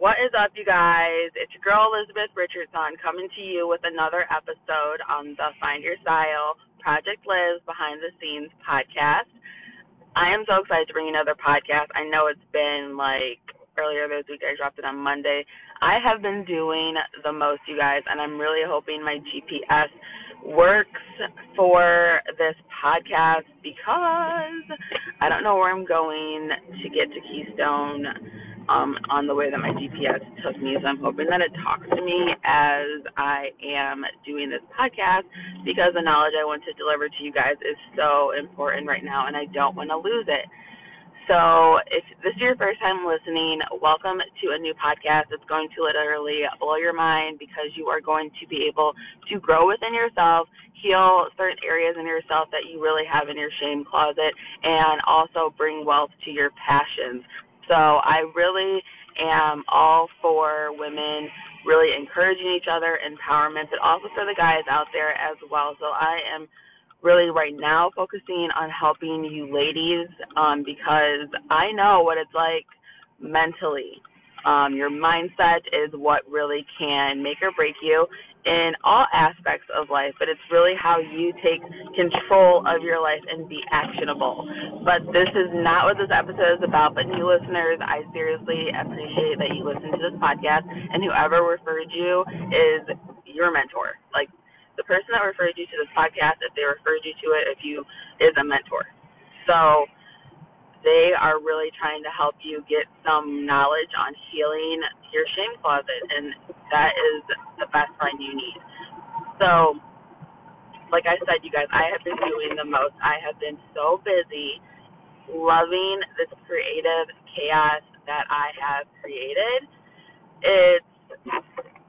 What is up, you guys? It's your girl Elizabeth Richardson coming to you with another episode on the Find Your Style Project Liz Behind the Scenes podcast. I am so excited to bring another podcast. I know it's been like earlier this week, I dropped it on Monday. I have been doing the most, you guys, and I'm really hoping my GPS works for this podcast because I don't know where I'm going to get to Keystone um, on the way that my GPS took me. So I'm hoping that it talks to me as I am doing this podcast because the knowledge I want to deliver to you guys is so important right now and I don't want to lose it. So, if this is your first time listening, welcome to a new podcast. It's going to literally blow your mind because you are going to be able to grow within yourself, heal certain areas in yourself that you really have in your shame closet, and also bring wealth to your passions. So I really am all for women really encouraging each other, empowerment, but also for the guys out there as well. So I am really right now focusing on helping you ladies um, because I know what it's like mentally. Um, your mindset is what really can make or break you in all aspects of life, but it's really how you take control of your life and be actionable. But this is not what this episode is about. But new listeners, I seriously appreciate that you listen to this podcast, and whoever referred you is your mentor. Like the person that referred you to this podcast, if they referred you to it, if you is a mentor. So they are really trying to help you get some knowledge on healing your shame closet, and that is the best friend you need. So, like I said, you guys, I have been doing the most. I have been so busy loving this creative chaos that I have created. It's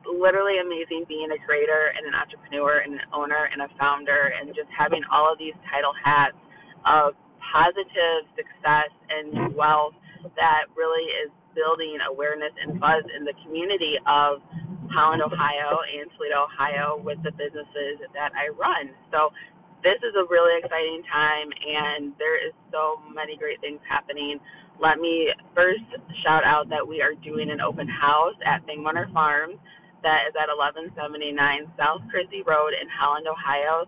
literally amazing being a creator and an entrepreneur and an owner and a founder and just having all of these title hats of positive success and wealth that really is building awareness and buzz in the community of Holland, Ohio and Toledo, Ohio with the businesses that I run. So this is a really exciting time and there is so many great things happening. Let me first shout out that we are doing an open house at Thingmunner Farms that is at 1179 South Crissey Road in Holland, Ohio.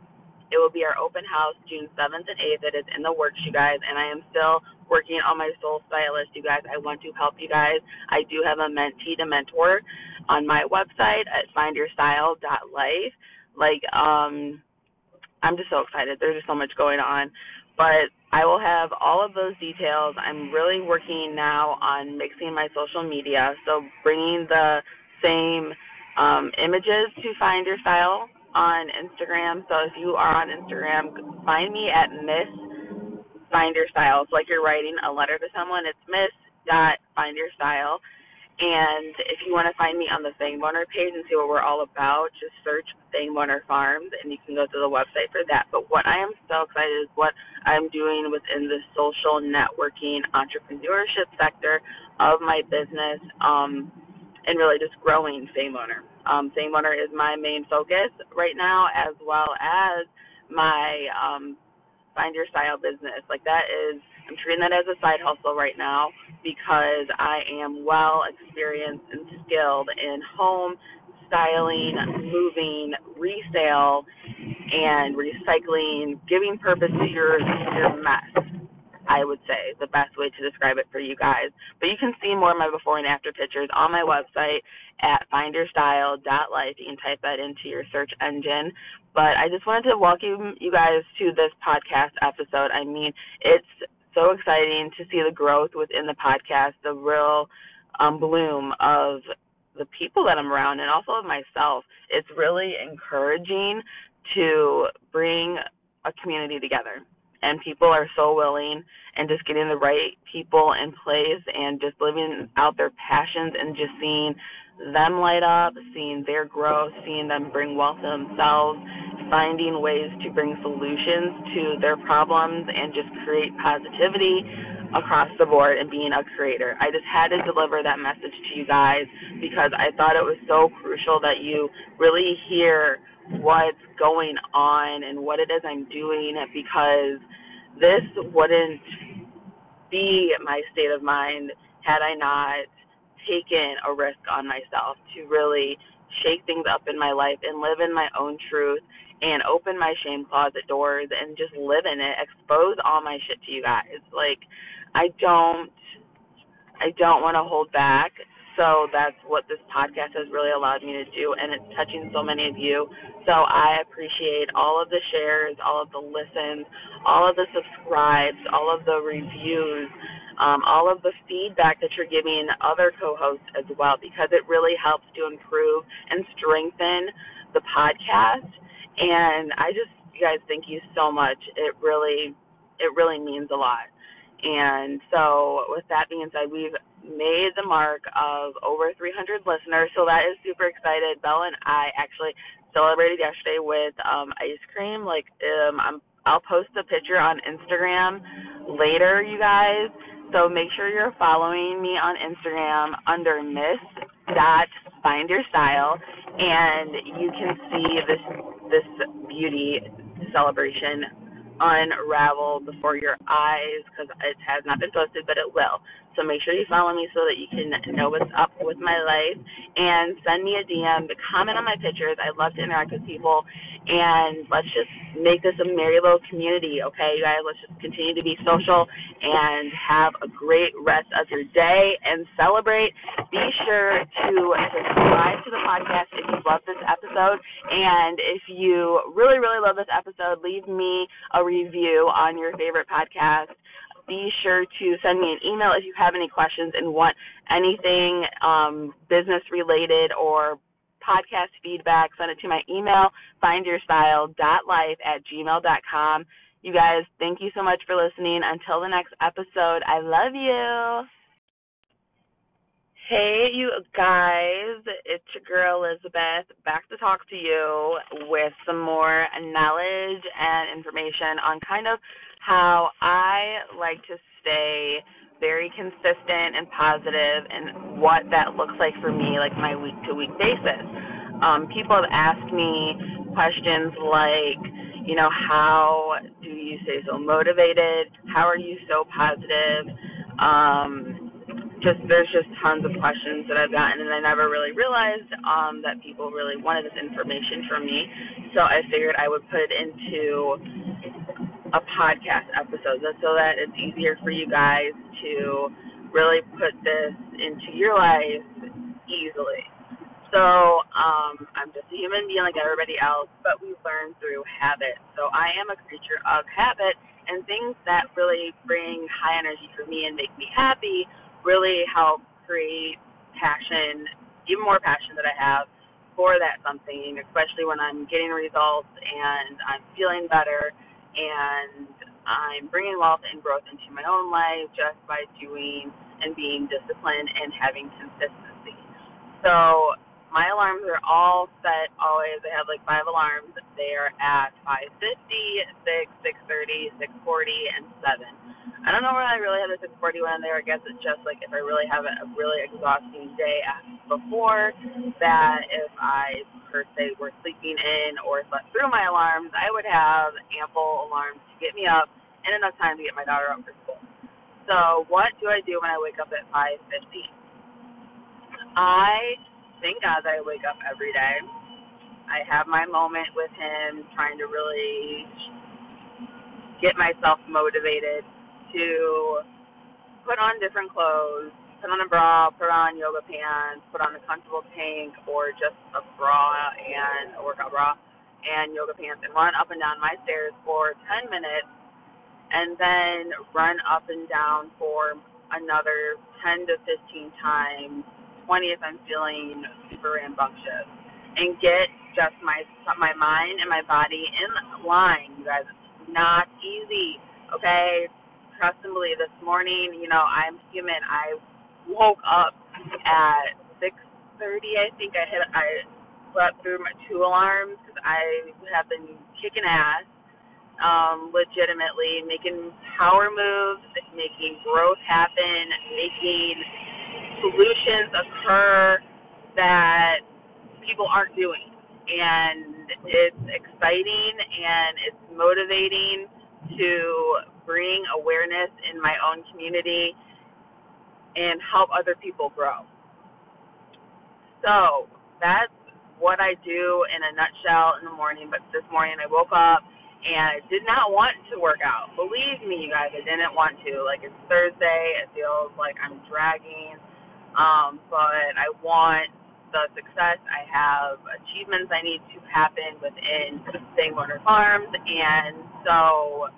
It will be our open house June 7th and 8th. It is in the works, you guys, and I am still working on my soul stylist, you guys. I want to help you guys. I do have a mentee to mentor on my website at findyourstyle.life. Like, um, I'm just so excited. There's just so much going on. But I will have all of those details. I'm really working now on mixing my social media, so bringing the same um, images to find your style on Instagram. So if you are on Instagram, find me at Miss Find Your Style. It's like you're writing a letter to someone. It's Miss dot Find Your Style. And if you want to find me on the Thingmunner page and see what we're all about, just search Thingmunner Farms and you can go to the website for that. But what I am so excited is what I'm doing within the social networking entrepreneurship sector of my business um, and really just growing Thingmunner. Um, Thingmunner is my main focus right now, as well as my um, Find Your Style business. Like that is, I'm treating that as a side hustle right now because I am well experienced and skilled in home styling, moving, resale, and recycling, giving purpose to your your mess. I would say the best way to describe it for you guys. But you can see more of my before and after pictures on my website at findyourstyle.life. You can type that into your search engine. But I just wanted to welcome you guys to this podcast episode. I mean, it's so exciting to see the growth within the podcast, the real um, bloom of the people that I'm around and also of myself. It's really encouraging to bring a community together and people are so willing and just getting the right people in place and just living out their passions and just seeing them light up, seeing their growth, seeing them bring wealth to themselves, finding ways to bring solutions to their problems and just create positivity across the board and being a creator. I just had to deliver that message to you guys because I thought it was so crucial that you really hear what's going on and what it is I'm doing because this wouldn't be my state of mind had I not taken a risk on myself to really shake things up in my life and live in my own truth and open my shame closet doors and just live in it, expose all my shit to you guys. Like I don't I don't want to hold back. So that's what this podcast has really allowed me to do and it's touching so many of you. So I appreciate all of the shares, all of the listens, all of the subscribes, all of the reviews um, all of the feedback that you're giving other co-hosts as well, because it really helps to improve and strengthen the podcast. And I just, you guys, thank you so much. It really, it really means a lot. And so, with that being said, we've made the mark of over 300 listeners, so that is super excited. Bella and I actually celebrated yesterday with um, ice cream. Like, um, I'm, I'll post a picture on Instagram later, you guys so make sure you're following me on Instagram under Miss dot Find Your Style, and you can see this this beauty celebration unravel before your eyes because it has not been posted, but it will. So make sure you follow me so that you can know what's up with my life and send me a DM, comment on my pictures. I love to interact with people and let's just make this a merry little community, okay, you guys? Let's just continue to be social and have a great rest of your day and celebrate. Be sure to subscribe to the podcast if you love this episode. And if you really, really love this episode, leave me a review on your favorite podcast be sure to send me an email if you have any questions and want anything um, business related or podcast feedback. Send it to my email, findyourstyle.life at gmail.com. You guys, thank you so much for listening. Until the next episode, I love you. Hey, you guys, it's your girl Elizabeth back to talk to you with some more knowledge and information on kind of how I like to stay very consistent and positive and what that looks like for me, like my week to week basis. Um, people have asked me questions like, you know, how do you stay so motivated? How are you so positive? Um, just there's just tons of questions that I've gotten, and I never really realized um, that people really wanted this information from me. So I figured I would put it into a podcast episode so that it's easier for you guys to really put this into your life easily. So um, I'm just a human being like everybody else, but we learn through habit. So I am a creature of habit, and things that really bring high energy for me and make me happy really help create passion, even more passion that I have for that something, especially when I'm getting results and I'm feeling better and I'm bringing wealth and growth into my own life just by doing and being disciplined and having consistency. So my alarms are all set always. I have like five alarms. They are at 5:50, 6, 6:30, 6:40, and 7. I don't know where I really have the 6:40 one there. I guess it's just like if I really have a really exhausting day before that, if I per se were sleeping in or slept through my alarms, I would have ample alarms to get me up and enough time to get my daughter up for school. So what do I do when I wake up at 5:50? I thank God I wake up every day. I have my moment with him, trying to really get myself motivated to put on different clothes, put on a bra, put on yoga pants, put on a comfortable tank or just a bra and a workout bra and yoga pants and run up and down my stairs for 10 minutes and then run up and down for another 10 to 15 times, 20 if I'm feeling super rambunctious, and get just my my mind and my body in line. You guys, it's not easy. Okay, trust and believe. This morning, you know, I'm human. I woke up at 6:30. I think I hit. I slept through my two alarms because I have been kicking ass, um, legitimately making power moves, making growth happen, making solutions occur that people aren't doing. And it's exciting and it's motivating to bring awareness in my own community and help other people grow. So that's what I do in a nutshell in the morning. But this morning I woke up and I did not want to work out. Believe me, you guys, I didn't want to. Like it's Thursday, it feels like I'm dragging. Um, but I want the success. I have achievements I need to happen within Sanguiner Farms, and so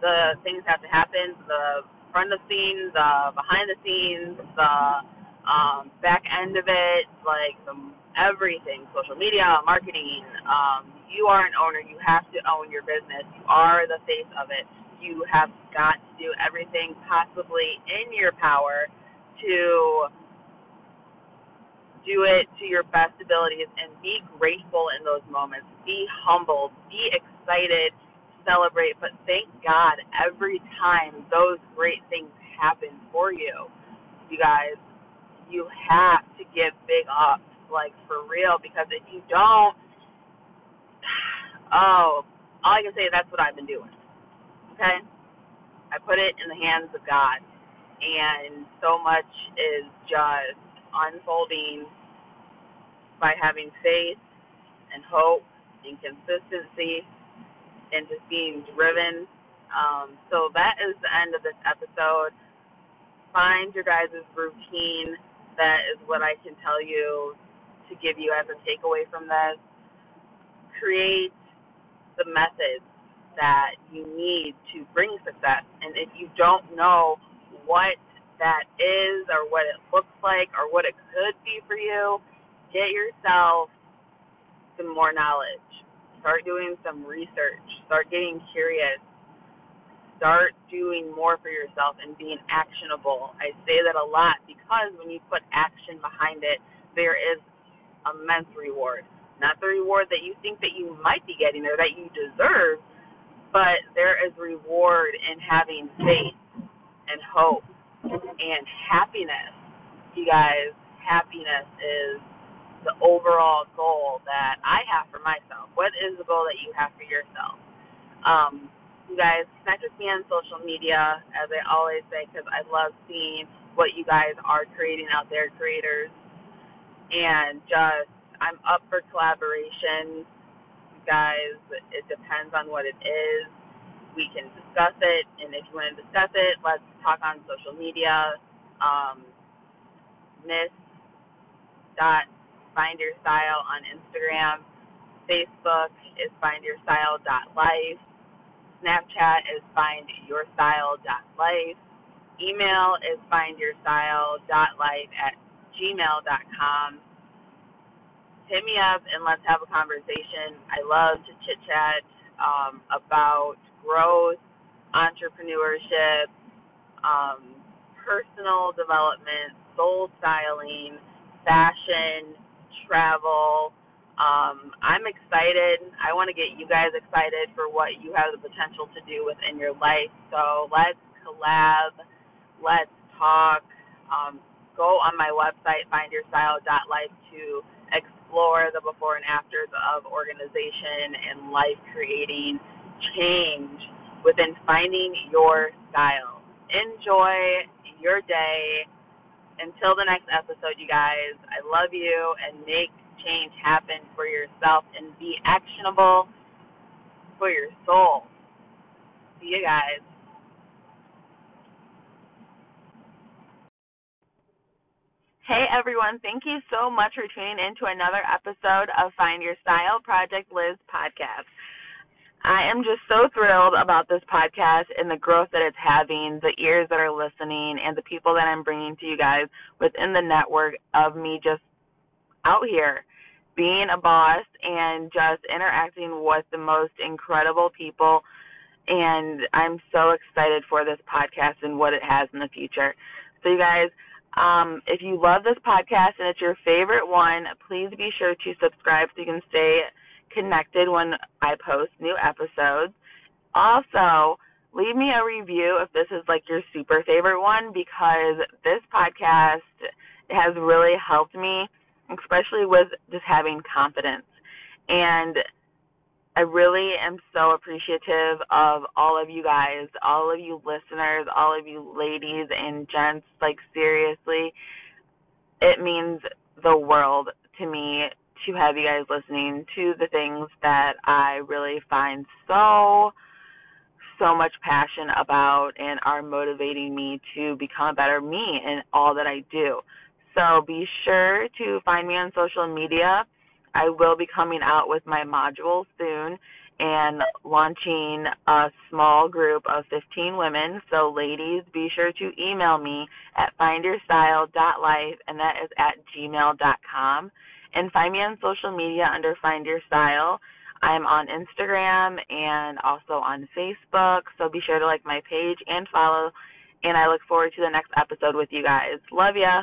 the things have to happen. The front of the scenes, the behind the scenes, the um, back end of it, like the everything, social media, marketing. Um, you are an owner. You have to own your business. You are the face of it. You have got to do everything possibly in your power to do it to your best abilities and be grateful in those moments. Be humble. Be excited. Celebrate. But thank God every time those great things happen for you. You guys, you have to give big ups like for real because if you don't oh all I can say is that's what I've been doing. Okay? I put it in the hands of God and so much is just unfolding by having faith and hope and consistency and just being driven. Um, so that is the end of this episode. Find your guys' routine. That is what I can tell you to give you as a takeaway from this. Create the methods that you need to bring success. And if you don't know what that is or what it looks like or what it could be for you, get yourself some more knowledge. Start doing some research. Start getting curious. Start doing more for yourself and being actionable. I say that a lot because when you put action behind it, there is immense reward. Not the reward that you think that you might be getting or that you deserve, but there is reward in having faith and hope and happiness. You guys, happiness is the overall goal that I have for myself. What is the goal that you have for yourself? Um, you guys connect with me on social media, as I always say, because I love seeing what you guys are creating out there, creators and just I'm up for collaboration. You guys, it depends on what it is. We can discuss it, and if you want to discuss it, let's talk on social media. Um, Miss dot find your style on Instagram. Facebook is find your style dot life. Snapchat is find your style dot life. Email is find your style dot life at gmail.com. Hit me up and let's have a conversation. I love to chit chat um, about growth, entrepreneurship, um, personal development, soul styling, fashion, travel. Excited. I want to get you guys excited for what you have the potential to do within your life. So let's collab. Let's talk. Um, go on my website, findyourstyle.life, to explore the before and afters of organization and life creating change within finding your style. Enjoy your day. Until the next episode, you guys, I love you and make change happen for yourself and be actionable for your soul. See you guys. Hey everyone, thank you so much for tuning in to another episode of Find Your Style Project Liz podcast. I am just so thrilled about this podcast and the growth that it's having, the ears that are listening, and the people that I'm bringing to you guys within the network of me just out here being a boss and just interacting with the most incredible people. And I'm so excited for this podcast and what it has in the future. So, you guys, um, if you love this podcast and it's your favorite one, please be sure to subscribe so you can stay connected when I post new episodes. Also, leave me a review if this is like your super favorite one because this podcast has really helped me, especially with just having confidence. And I really am so appreciative of all of you guys, all of you listeners, all of you ladies and gents. Like, seriously, it means the world to me to have you guys listening to the things that I really find so so much passion about and are motivating me to become a better me in all that I do. So be sure to find me on social media. I will be coming out with my module soon and launching a small group of 15 women. So, ladies, be sure to email me at findyourstyle.life, and that is at gmail.com. And find me on social media under Find Your Style. I'm on Instagram and also on Facebook, so be sure to like my page and follow. And I look forward to the next episode with you guys. Love ya.